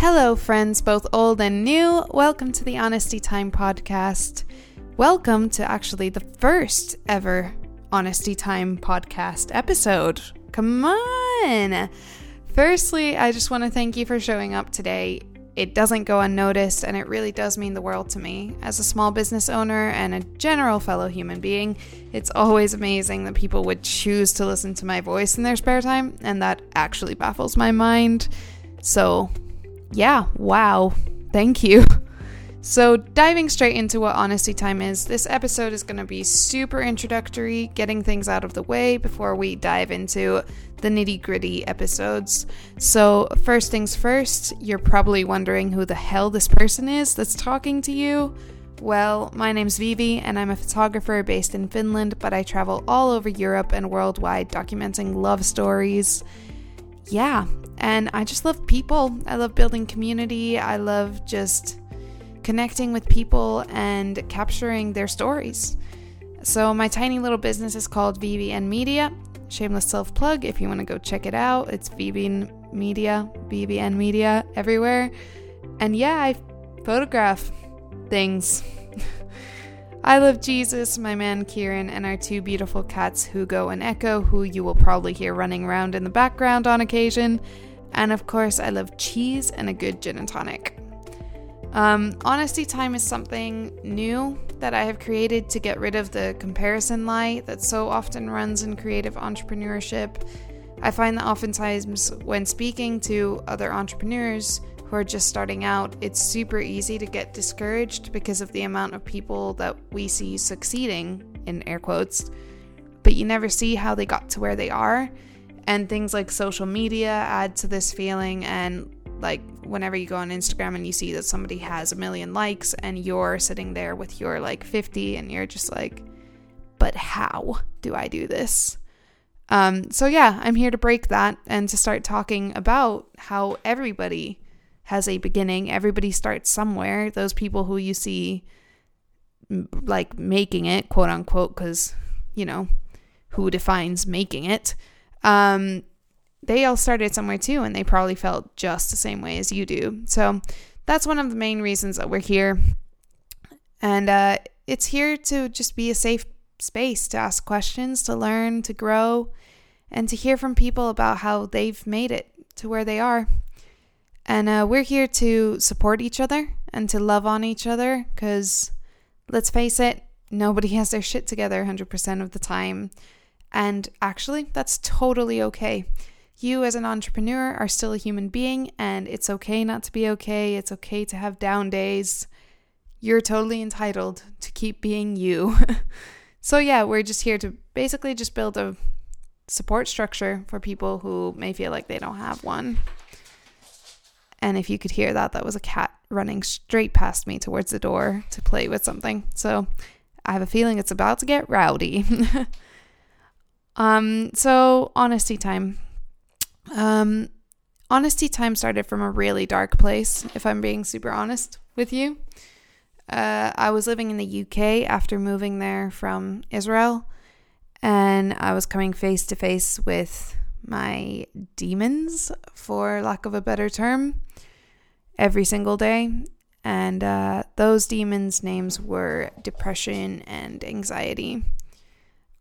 Hello, friends, both old and new. Welcome to the Honesty Time podcast. Welcome to actually the first ever Honesty Time podcast episode. Come on. Firstly, I just want to thank you for showing up today. It doesn't go unnoticed, and it really does mean the world to me. As a small business owner and a general fellow human being, it's always amazing that people would choose to listen to my voice in their spare time, and that actually baffles my mind. So, yeah, wow. Thank you. So, diving straight into what Honesty Time is, this episode is going to be super introductory, getting things out of the way before we dive into the nitty gritty episodes. So, first things first, you're probably wondering who the hell this person is that's talking to you. Well, my name's Vivi, and I'm a photographer based in Finland, but I travel all over Europe and worldwide documenting love stories. Yeah, and I just love people. I love building community. I love just connecting with people and capturing their stories. So, my tiny little business is called VVN Media. Shameless self plug if you want to go check it out. It's VVN Media, VVN Media everywhere. And yeah, I photograph things. I love Jesus, my man Kieran, and our two beautiful cats, Hugo and Echo, who you will probably hear running around in the background on occasion. And of course, I love cheese and a good gin and tonic. Um, honesty time is something new that I have created to get rid of the comparison lie that so often runs in creative entrepreneurship. I find that oftentimes when speaking to other entrepreneurs who are just starting out, it's super easy to get discouraged because of the amount of people that we see succeeding, in air quotes, but you never see how they got to where they are. And things like social media add to this feeling. And like whenever you go on Instagram and you see that somebody has a million likes and you're sitting there with your like 50 and you're just like, but how do I do this? Um, so, yeah, I'm here to break that and to start talking about how everybody has a beginning. Everybody starts somewhere. Those people who you see like making it, quote unquote, because, you know, who defines making it? Um, they all started somewhere too, and they probably felt just the same way as you do. So that's one of the main reasons that we're here. And uh, it's here to just be a safe space to ask questions, to learn, to grow, and to hear from people about how they've made it to where they are. And uh, we're here to support each other and to love on each other because let's face it, nobody has their shit together 100% of the time. And actually, that's totally okay. You, as an entrepreneur, are still a human being, and it's okay not to be okay. It's okay to have down days. You're totally entitled to keep being you. so, yeah, we're just here to basically just build a support structure for people who may feel like they don't have one. And if you could hear that, that was a cat running straight past me towards the door to play with something. So I have a feeling it's about to get rowdy. Um, so honesty time. Um, honesty time started from a really dark place, if I'm being super honest with you. Uh, I was living in the UK after moving there from Israel, and I was coming face to face with my demons, for lack of a better term, every single day. And uh, those demons' names were depression and anxiety.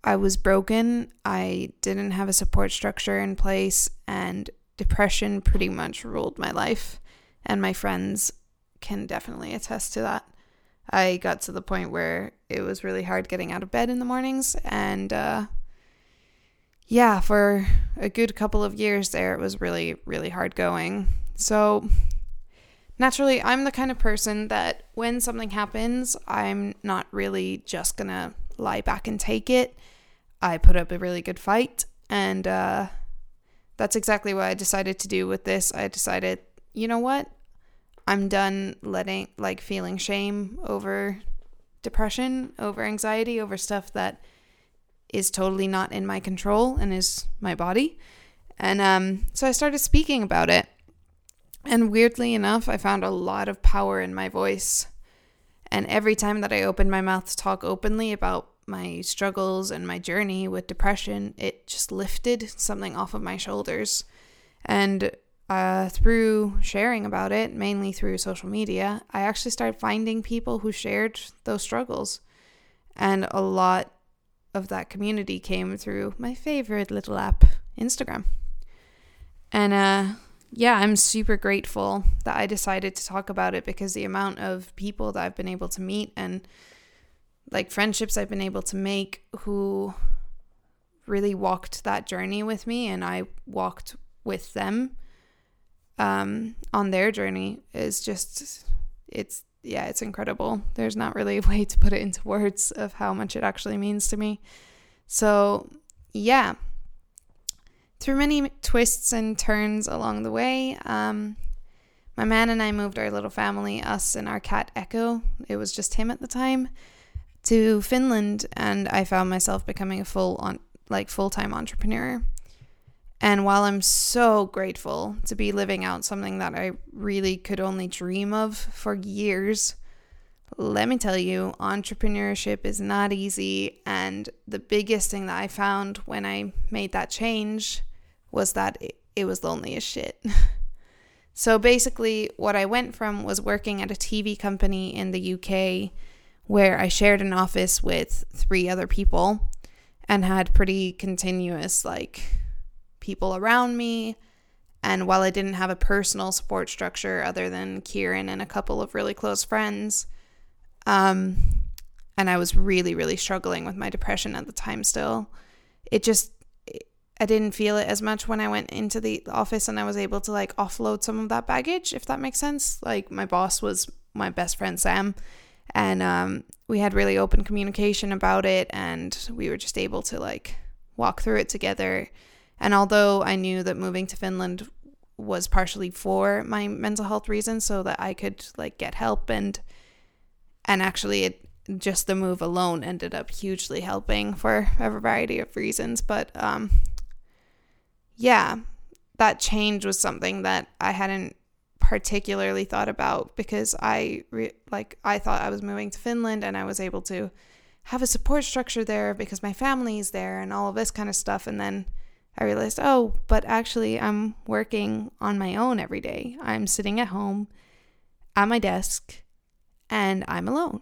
I was broken. I didn't have a support structure in place, and depression pretty much ruled my life. And my friends can definitely attest to that. I got to the point where it was really hard getting out of bed in the mornings, and uh, yeah, for a good couple of years there, it was really, really hard going. So, naturally, I'm the kind of person that when something happens, I'm not really just gonna lie back and take it. I put up a really good fight, and uh, that's exactly what I decided to do with this. I decided, you know what? I'm done letting, like, feeling shame over depression, over anxiety, over stuff that is totally not in my control and is my body. And um, so I started speaking about it. And weirdly enough, I found a lot of power in my voice. And every time that I opened my mouth to talk openly about my struggles and my journey with depression, it just lifted something off of my shoulders. And uh, through sharing about it, mainly through social media, I actually started finding people who shared those struggles. And a lot of that community came through my favorite little app, Instagram. And uh, yeah, I'm super grateful that I decided to talk about it because the amount of people that I've been able to meet and like friendships I've been able to make who really walked that journey with me and I walked with them um, on their journey is just it's yeah, it's incredible. There's not really a way to put it into words of how much it actually means to me. So, yeah. Through many twists and turns along the way, um, my man and I moved our little family, us and our cat Echo, it was just him at the time, to Finland, and I found myself becoming a full on like full-time entrepreneur. And while I'm so grateful to be living out something that I really could only dream of for years, let me tell you, entrepreneurship is not easy. And the biggest thing that I found when I made that change was that it, it was lonely as shit. so basically, what I went from was working at a TV company in the UK where I shared an office with three other people and had pretty continuous, like, people around me. And while I didn't have a personal support structure other than Kieran and a couple of really close friends, um, and I was really, really struggling with my depression at the time still, it just, I didn't feel it as much when I went into the office and I was able to like offload some of that baggage, if that makes sense. Like my boss was my best friend, Sam, and um, we had really open communication about it, and we were just able to like walk through it together. And although I knew that moving to Finland was partially for my mental health reasons so that I could like get help and and actually it just the move alone ended up hugely helping for a variety of reasons. But um yeah that change was something that I hadn't particularly thought about because I re- like I thought I was moving to Finland and I was able to have a support structure there because my family is there and all of this kind of stuff and then I realized, oh, but actually, I'm working on my own every day. I'm sitting at home at my desk and I'm alone.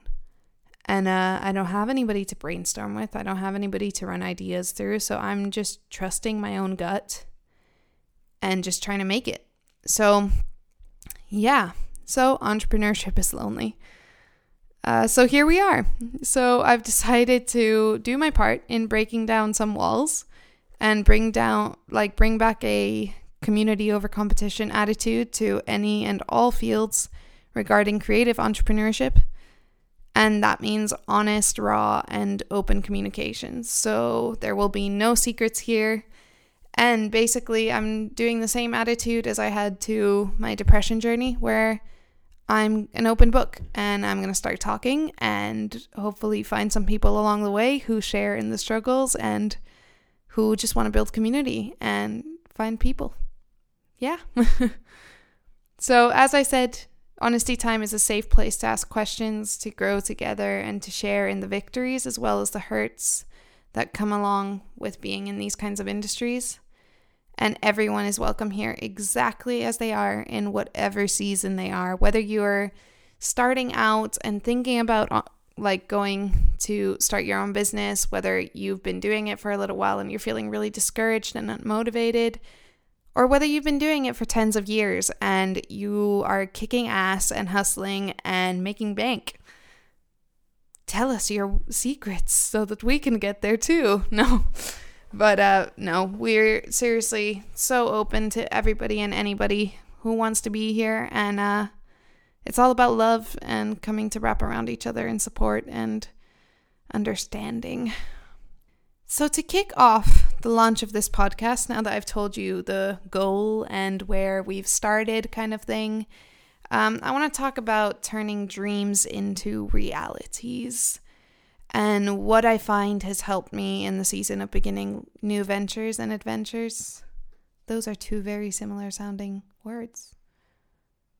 And uh, I don't have anybody to brainstorm with, I don't have anybody to run ideas through. So I'm just trusting my own gut and just trying to make it. So, yeah. So, entrepreneurship is lonely. Uh, so here we are. So I've decided to do my part in breaking down some walls and bring down like bring back a community over competition attitude to any and all fields regarding creative entrepreneurship. And that means honest, raw, and open communications. So there will be no secrets here. And basically, I'm doing the same attitude as I had to my depression journey, where I'm an open book and I'm going to start talking and hopefully find some people along the way who share in the struggles and who just want to build community and find people. Yeah. so, as I said, Honesty Time is a safe place to ask questions, to grow together, and to share in the victories as well as the hurts that come along with being in these kinds of industries. And everyone is welcome here exactly as they are in whatever season they are, whether you're starting out and thinking about uh, like going to start your own business, whether you've been doing it for a little while and you're feeling really discouraged and unmotivated, or whether you've been doing it for tens of years and you are kicking ass and hustling and making bank. Tell us your secrets so that we can get there too. No. But uh no, we're seriously so open to everybody and anybody who wants to be here and uh it's all about love and coming to wrap around each other and support and understanding. So, to kick off the launch of this podcast, now that I've told you the goal and where we've started, kind of thing, um, I want to talk about turning dreams into realities and what I find has helped me in the season of beginning new ventures and adventures. Those are two very similar sounding words.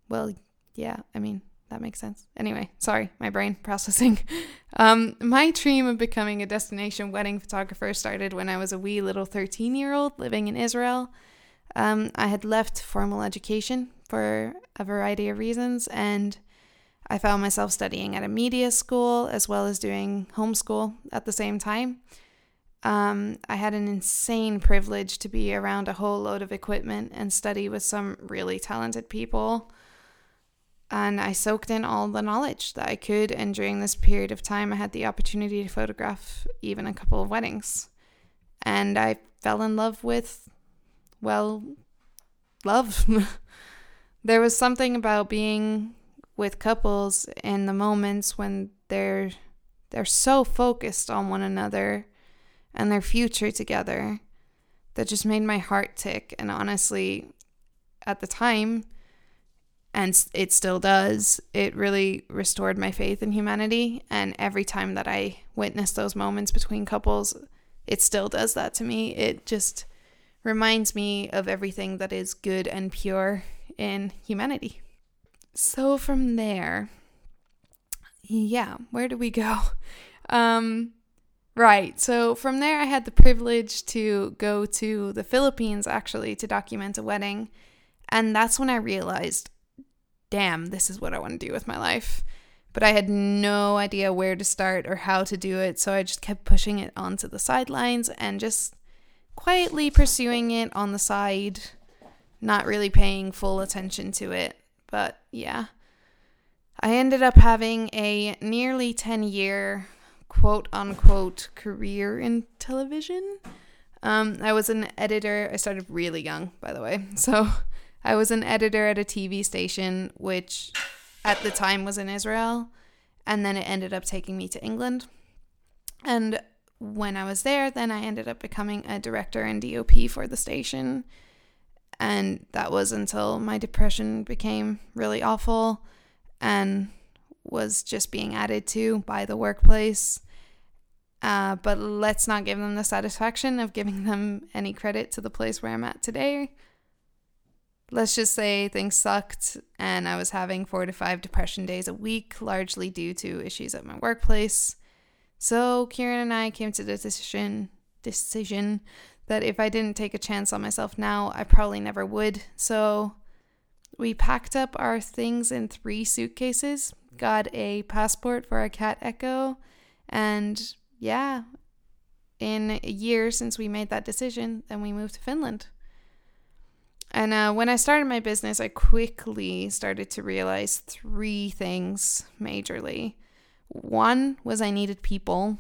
Well, yeah, I mean, that makes sense. Anyway, sorry, my brain processing. Um, my dream of becoming a destination wedding photographer started when I was a wee little 13 year old living in Israel. Um, I had left formal education for a variety of reasons, and I found myself studying at a media school as well as doing homeschool at the same time. Um, I had an insane privilege to be around a whole load of equipment and study with some really talented people. And I soaked in all the knowledge that I could. And during this period of time, I had the opportunity to photograph even a couple of weddings. And I fell in love with, well, love. there was something about being with couples in the moments when they're they're so focused on one another and their future together that just made my heart tick. And honestly at the time and it still does it really restored my faith in humanity. And every time that i witness those moments between couples it still does that to me. It just reminds me of everything that is good and pure in humanity so from there, yeah, where do we go? Um, right. So from there, I had the privilege to go to the Philippines actually to document a wedding. And that's when I realized, damn, this is what I want to do with my life. But I had no idea where to start or how to do it. So I just kept pushing it onto the sidelines and just quietly pursuing it on the side, not really paying full attention to it. But yeah. I ended up having a nearly 10 year quote unquote career in television. Um, I was an editor. I started really young, by the way. So I was an editor at a TV station, which at the time was in Israel. And then it ended up taking me to England. And when I was there, then I ended up becoming a director and DOP for the station. And that was until my depression became really awful and was just being added to by the workplace. Uh, but let's not give them the satisfaction of giving them any credit to the place where I'm at today. Let's just say things sucked, and I was having four to five depression days a week, largely due to issues at my workplace. So Kieran and I came to the decision decision that if I didn't take a chance on myself now, I probably never would. So we packed up our things in three suitcases, got a passport for our cat Echo, and yeah, in a year since we made that decision, then we moved to Finland. And uh, when I started my business, I quickly started to realize three things majorly. One was I needed people.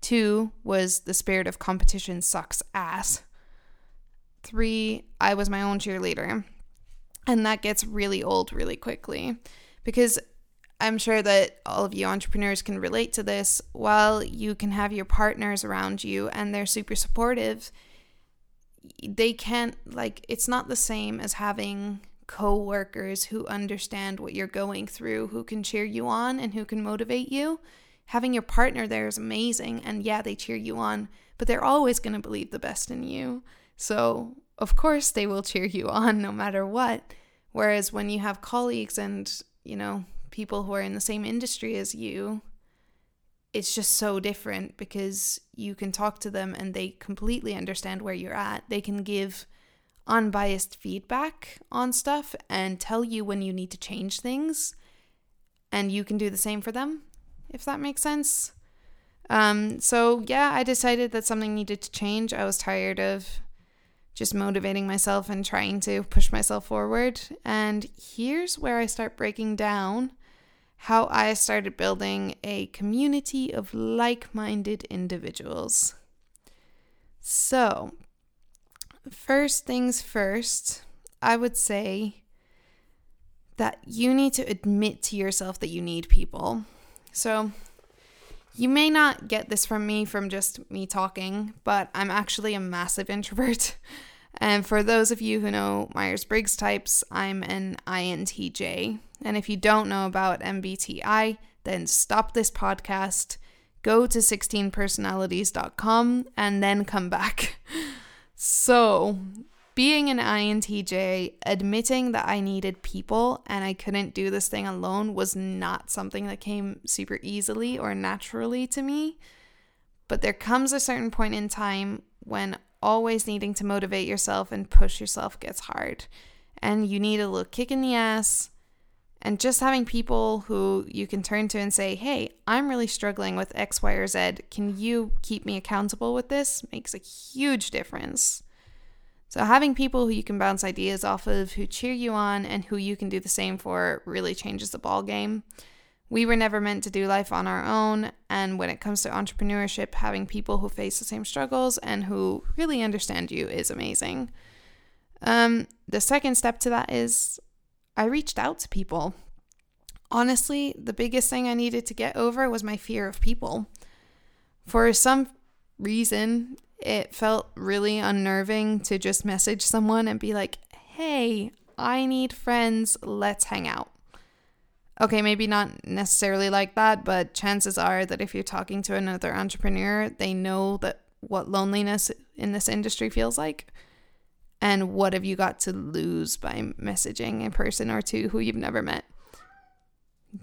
Two was the spirit of competition sucks ass. Three, I was my own cheerleader. And that gets really old really quickly because I'm sure that all of you entrepreneurs can relate to this. While you can have your partners around you and they're super supportive, they can't, like, it's not the same as having co workers who understand what you're going through, who can cheer you on and who can motivate you having your partner there is amazing and yeah they cheer you on but they're always going to believe the best in you. So of course they will cheer you on no matter what. Whereas when you have colleagues and you know people who are in the same industry as you it's just so different because you can talk to them and they completely understand where you're at. They can give unbiased feedback on stuff and tell you when you need to change things and you can do the same for them if that makes sense. Um, so yeah, I decided that something needed to change. I was tired of just motivating myself and trying to push myself forward. And here's where I start breaking down how I started building a community of like minded individuals. So, first things first, I would say that you need to admit to yourself that you need people. So, you may not get this from me from just me talking, but I'm actually a massive introvert. And for those of you who know Myers Briggs types, I'm an INTJ. And if you don't know about MBTI, then stop this podcast, go to 16personalities.com, and then come back. So, being an INTJ, admitting that I needed people and I couldn't do this thing alone was not something that came super easily or naturally to me. But there comes a certain point in time when always needing to motivate yourself and push yourself gets hard. And you need a little kick in the ass. And just having people who you can turn to and say, hey, I'm really struggling with X, Y, or Z. Can you keep me accountable with this? makes a huge difference. So, having people who you can bounce ideas off of, who cheer you on, and who you can do the same for really changes the ball game. We were never meant to do life on our own, and when it comes to entrepreneurship, having people who face the same struggles and who really understand you is amazing. Um, the second step to that is I reached out to people. Honestly, the biggest thing I needed to get over was my fear of people. For some reason, it felt really unnerving to just message someone and be like, hey, I need friends, let's hang out. Okay, maybe not necessarily like that, but chances are that if you're talking to another entrepreneur, they know that what loneliness in this industry feels like. And what have you got to lose by messaging a person or two who you've never met?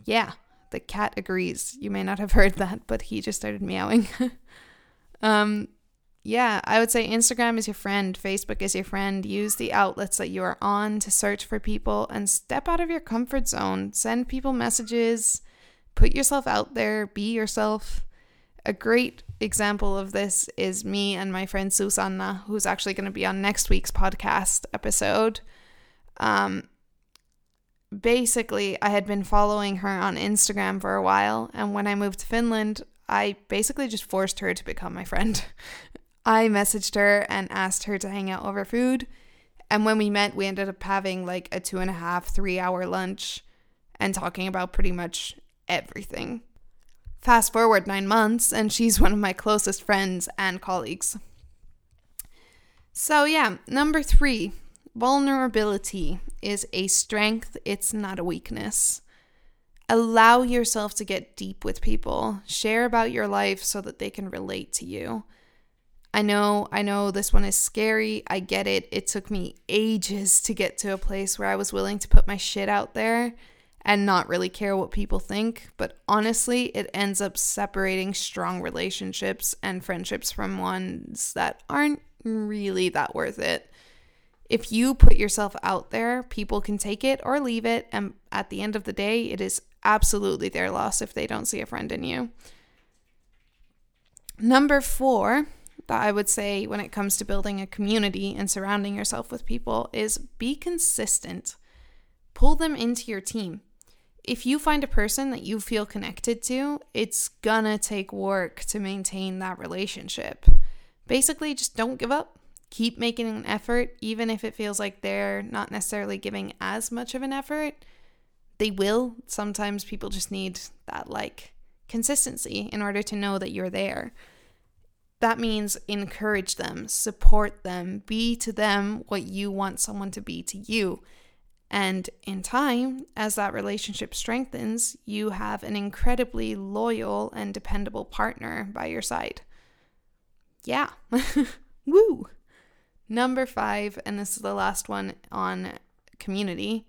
Yeah, the cat agrees. You may not have heard that, but he just started meowing. um, yeah, I would say Instagram is your friend, Facebook is your friend. Use the outlets that you are on to search for people and step out of your comfort zone. Send people messages, put yourself out there, be yourself. A great example of this is me and my friend Susanna, who's actually going to be on next week's podcast episode. Um, basically, I had been following her on Instagram for a while, and when I moved to Finland, I basically just forced her to become my friend. I messaged her and asked her to hang out over food. And when we met, we ended up having like a two and a half, three hour lunch and talking about pretty much everything. Fast forward nine months, and she's one of my closest friends and colleagues. So, yeah, number three vulnerability is a strength, it's not a weakness. Allow yourself to get deep with people, share about your life so that they can relate to you. I know, I know this one is scary. I get it. It took me ages to get to a place where I was willing to put my shit out there and not really care what people think. But honestly, it ends up separating strong relationships and friendships from ones that aren't really that worth it. If you put yourself out there, people can take it or leave it. And at the end of the day, it is absolutely their loss if they don't see a friend in you. Number four that I would say when it comes to building a community and surrounding yourself with people is be consistent. Pull them into your team. If you find a person that you feel connected to, it's gonna take work to maintain that relationship. Basically, just don't give up. Keep making an effort, even if it feels like they're not necessarily giving as much of an effort. They will. Sometimes people just need that, like, consistency in order to know that you're there. That means encourage them, support them, be to them what you want someone to be to you. And in time, as that relationship strengthens, you have an incredibly loyal and dependable partner by your side. Yeah. Woo. Number five, and this is the last one on community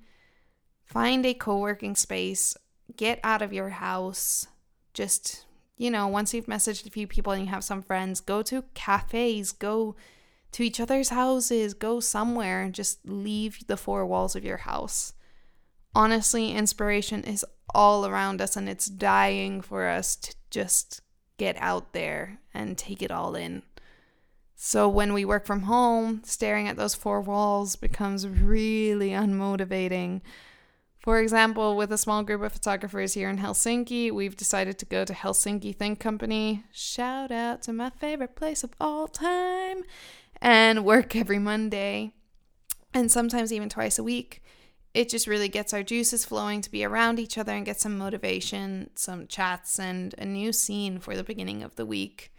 find a co working space, get out of your house, just you know, once you've messaged a few people and you have some friends, go to cafes, go to each other's houses, go somewhere, just leave the four walls of your house. Honestly, inspiration is all around us and it's dying for us to just get out there and take it all in. So when we work from home, staring at those four walls becomes really unmotivating. For example, with a small group of photographers here in Helsinki, we've decided to go to Helsinki Think Company. Shout out to my favorite place of all time. And work every Monday and sometimes even twice a week. It just really gets our juices flowing to be around each other and get some motivation, some chats, and a new scene for the beginning of the week.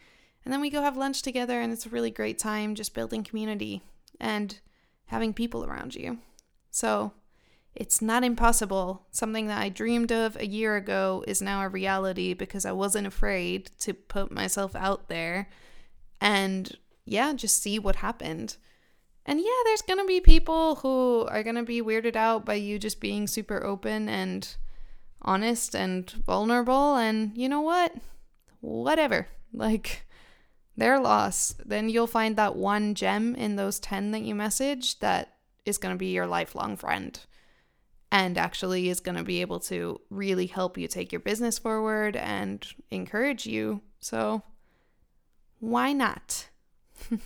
And then we go have lunch together, and it's a really great time just building community and having people around you. So, it's not impossible. Something that I dreamed of a year ago is now a reality because I wasn't afraid to put myself out there and, yeah, just see what happened. And yeah, there's going to be people who are going to be weirded out by you just being super open and honest and vulnerable. And you know what? Whatever. Like, They're lost. Then you'll find that one gem in those 10 that you message that is going to be your lifelong friend and actually is going to be able to really help you take your business forward and encourage you. So, why not?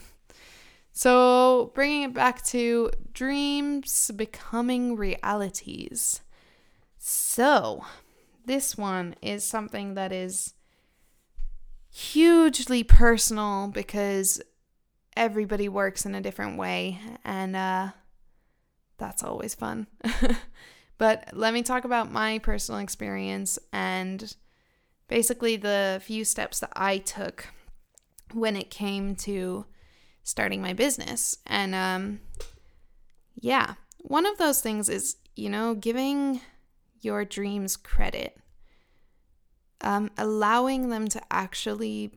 so, bringing it back to dreams becoming realities. So, this one is something that is hugely personal because everybody works in a different way and uh that's always fun. but let me talk about my personal experience and basically the few steps that I took when it came to starting my business. And um yeah, one of those things is, you know, giving your dreams credit. Um, allowing them to actually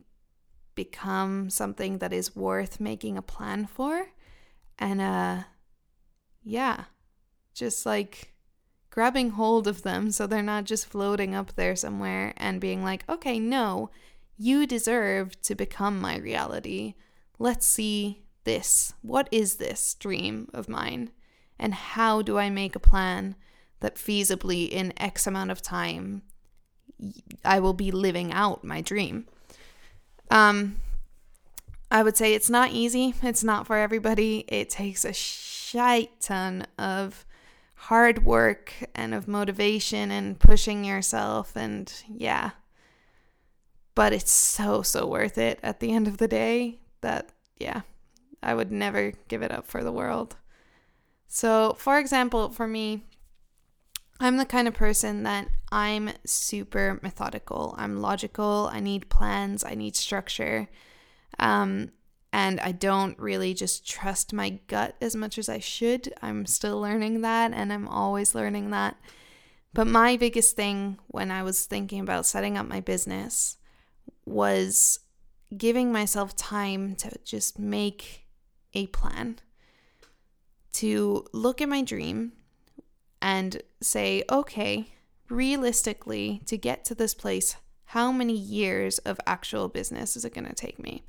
become something that is worth making a plan for and uh yeah, just like grabbing hold of them so they're not just floating up there somewhere and being like, okay, no, you deserve to become my reality. Let's see this. What is this dream of mine? And how do I make a plan that feasibly in X amount of time I will be living out my dream? Um, I would say it's not easy. It's not for everybody. It takes a shite ton of hard work and of motivation and pushing yourself and yeah. But it's so so worth it at the end of the day that yeah, I would never give it up for the world. So, for example, for me, I'm the kind of person that I'm super methodical. I'm logical. I need plans. I need structure. Um, and I don't really just trust my gut as much as I should. I'm still learning that and I'm always learning that. But my biggest thing when I was thinking about setting up my business was giving myself time to just make a plan, to look at my dream and say, okay, realistically, to get to this place, how many years of actual business is it going to take me?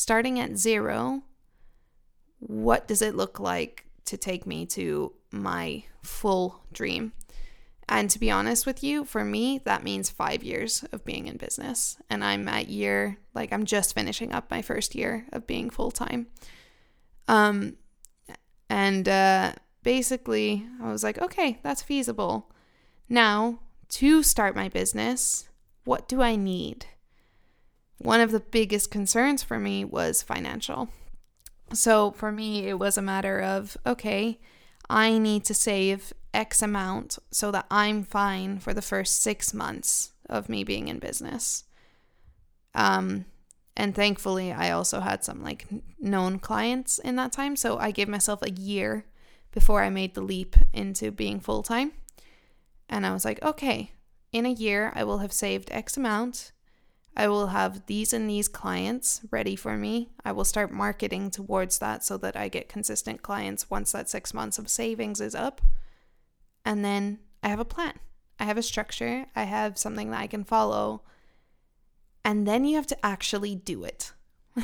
Starting at zero, what does it look like to take me to my full dream? And to be honest with you, for me, that means five years of being in business. And I'm at year, like, I'm just finishing up my first year of being full time. Um, and uh, basically, I was like, okay, that's feasible. Now, to start my business, what do I need? One of the biggest concerns for me was financial. So for me, it was a matter of okay, I need to save X amount so that I'm fine for the first six months of me being in business. Um, and thankfully, I also had some like known clients in that time. So I gave myself a year before I made the leap into being full time. And I was like, okay, in a year, I will have saved X amount I will have these and these clients ready for me. I will start marketing towards that so that I get consistent clients once that six months of savings is up. And then I have a plan, I have a structure, I have something that I can follow. And then you have to actually do it.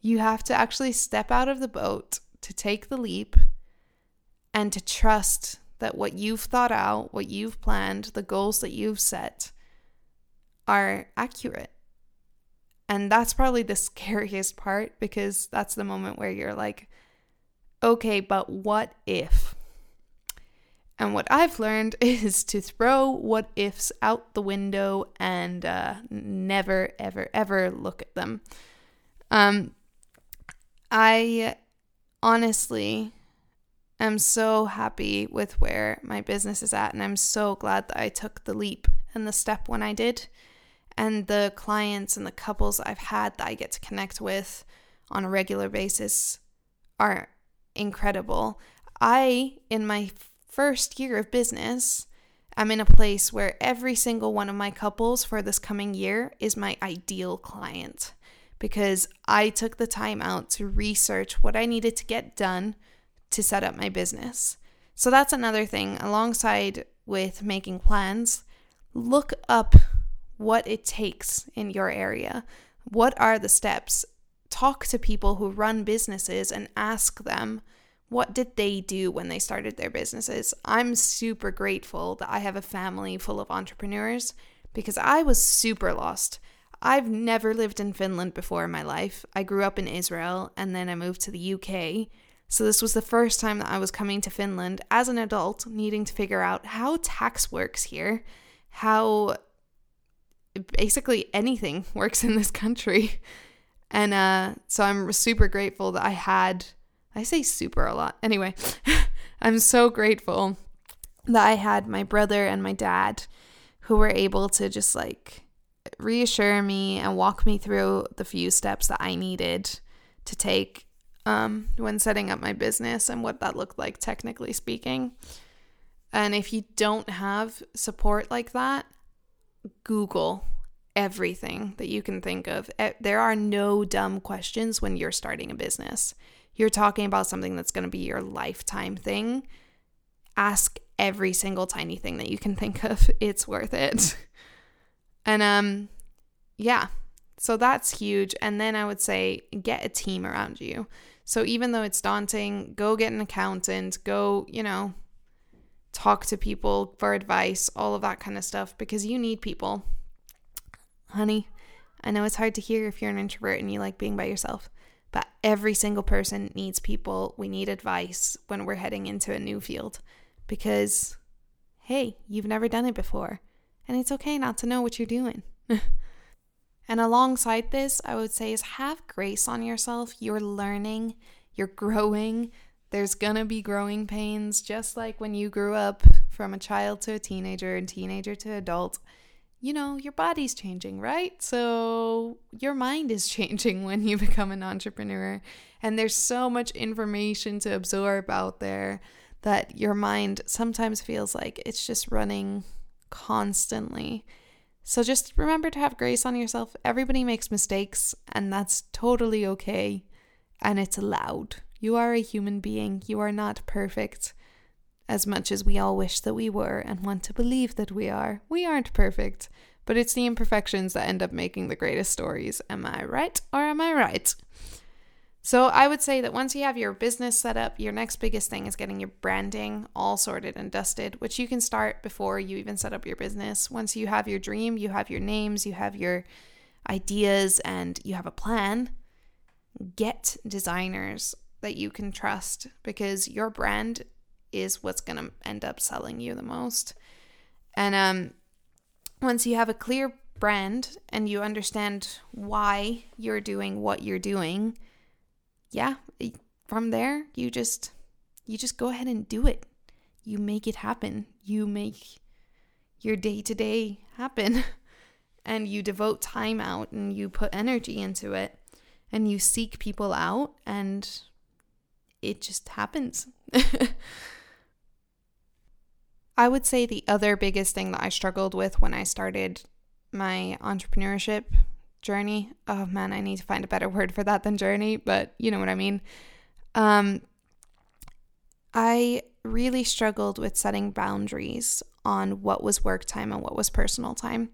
you have to actually step out of the boat to take the leap and to trust that what you've thought out, what you've planned, the goals that you've set are accurate. And that's probably the scariest part because that's the moment where you're like, okay, but what if? And what I've learned is to throw what ifs out the window and uh, never, ever, ever look at them. Um, I honestly am so happy with where my business is at, and I'm so glad that I took the leap and the step when I did and the clients and the couples I've had that I get to connect with on a regular basis are incredible. I, in my first year of business, I'm in a place where every single one of my couples for this coming year is my ideal client because I took the time out to research what I needed to get done to set up my business. So that's another thing alongside with making plans, look up what it takes in your area. What are the steps? Talk to people who run businesses and ask them what did they do when they started their businesses. I'm super grateful that I have a family full of entrepreneurs because I was super lost. I've never lived in Finland before in my life. I grew up in Israel and then I moved to the UK. So, this was the first time that I was coming to Finland as an adult, needing to figure out how tax works here, how basically anything works in this country. And uh, so, I'm super grateful that I had, I say super a lot. Anyway, I'm so grateful that I had my brother and my dad who were able to just like reassure me and walk me through the few steps that I needed to take um, when setting up my business and what that looked like, technically speaking. And if you don't have support like that, Google everything that you can think of. There are no dumb questions when you're starting a business. You're talking about something that's going to be your lifetime thing. Ask every single tiny thing that you can think of. It's worth it. And um yeah. So that's huge. And then I would say get a team around you. So even though it's daunting, go get an accountant, go, you know, talk to people for advice, all of that kind of stuff because you need people. Honey, I know it's hard to hear if you're an introvert and you like being by yourself, but every single person needs people. We need advice when we're heading into a new field because hey, you've never done it before. And it's okay not to know what you're doing. and alongside this, I would say is have grace on yourself. You're learning, you're growing. There's gonna be growing pains, just like when you grew up from a child to a teenager and teenager to adult. You know, your body's changing, right? So your mind is changing when you become an entrepreneur. And there's so much information to absorb out there that your mind sometimes feels like it's just running constantly. So just remember to have grace on yourself. Everybody makes mistakes, and that's totally okay. And it's allowed. You are a human being. You are not perfect. As much as we all wish that we were and want to believe that we are, we aren't perfect. But it's the imperfections that end up making the greatest stories. Am I right or am I right? So I would say that once you have your business set up, your next biggest thing is getting your branding all sorted and dusted, which you can start before you even set up your business. Once you have your dream, you have your names, you have your ideas, and you have a plan, get designers that you can trust because your brand is what's going to end up selling you the most. And um once you have a clear brand and you understand why you're doing what you're doing, yeah, from there, you just you just go ahead and do it. You make it happen. You make your day-to-day happen. and you devote time out and you put energy into it and you seek people out and it just happens. I would say the other biggest thing that I struggled with when I started my entrepreneurship journey. Oh man, I need to find a better word for that than journey, but you know what I mean. Um, I really struggled with setting boundaries on what was work time and what was personal time.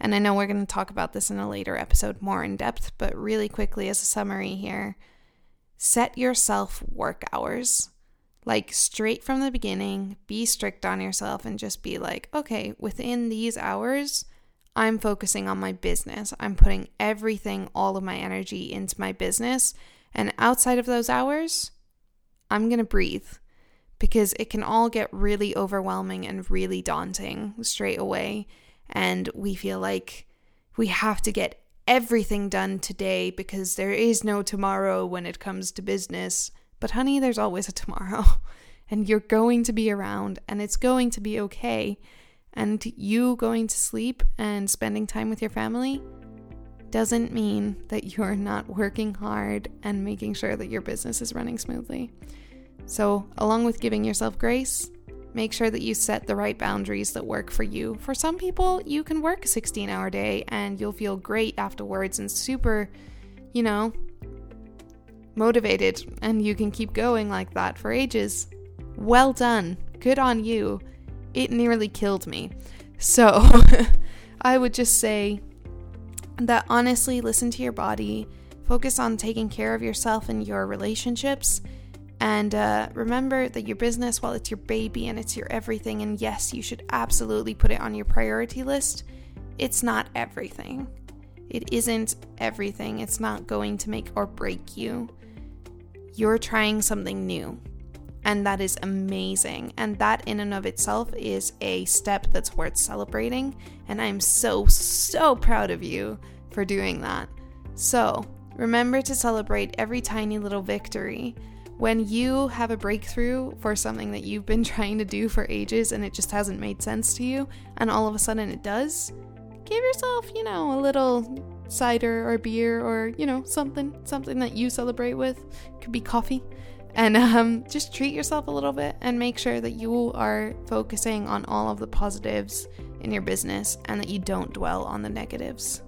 And I know we're going to talk about this in a later episode more in depth, but really quickly as a summary here set yourself work hours. Like straight from the beginning, be strict on yourself and just be like, okay, within these hours, I'm focusing on my business. I'm putting everything, all of my energy into my business. And outside of those hours, I'm going to breathe because it can all get really overwhelming and really daunting straight away. And we feel like we have to get everything done today because there is no tomorrow when it comes to business. But, honey, there's always a tomorrow. And you're going to be around and it's going to be okay. And you going to sleep and spending time with your family doesn't mean that you're not working hard and making sure that your business is running smoothly. So, along with giving yourself grace, make sure that you set the right boundaries that work for you. For some people, you can work a 16 hour day and you'll feel great afterwards and super, you know, motivated, and you can keep going like that for ages. Well done. Good on you it nearly killed me. So I would just say that honestly listen to your body, focus on taking care of yourself and your relationships. And uh, remember that your business, while it's your baby and it's your everything, and yes, you should absolutely put it on your priority list, it's not everything. It isn't everything. It's not going to make or break you. You're trying something new, and that is amazing. And that, in and of itself, is a step that's worth celebrating. And I'm so, so proud of you for doing that. So, remember to celebrate every tiny little victory. When you have a breakthrough for something that you've been trying to do for ages and it just hasn't made sense to you, and all of a sudden it does, give yourself, you know, a little cider or beer or, you know, something, something that you celebrate with. Could be coffee. And um, just treat yourself a little bit and make sure that you are focusing on all of the positives in your business and that you don't dwell on the negatives.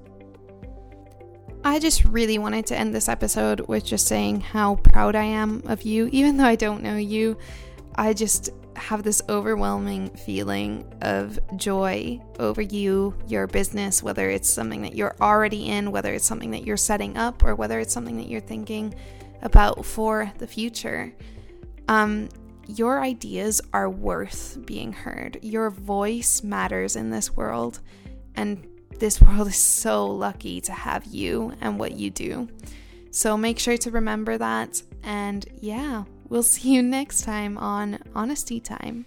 I just really wanted to end this episode with just saying how proud I am of you. Even though I don't know you, I just have this overwhelming feeling of joy over you, your business, whether it's something that you're already in, whether it's something that you're setting up, or whether it's something that you're thinking about for the future. Um, your ideas are worth being heard. Your voice matters in this world. And this world is so lucky to have you and what you do. So make sure to remember that. And yeah, we'll see you next time on Honesty Time.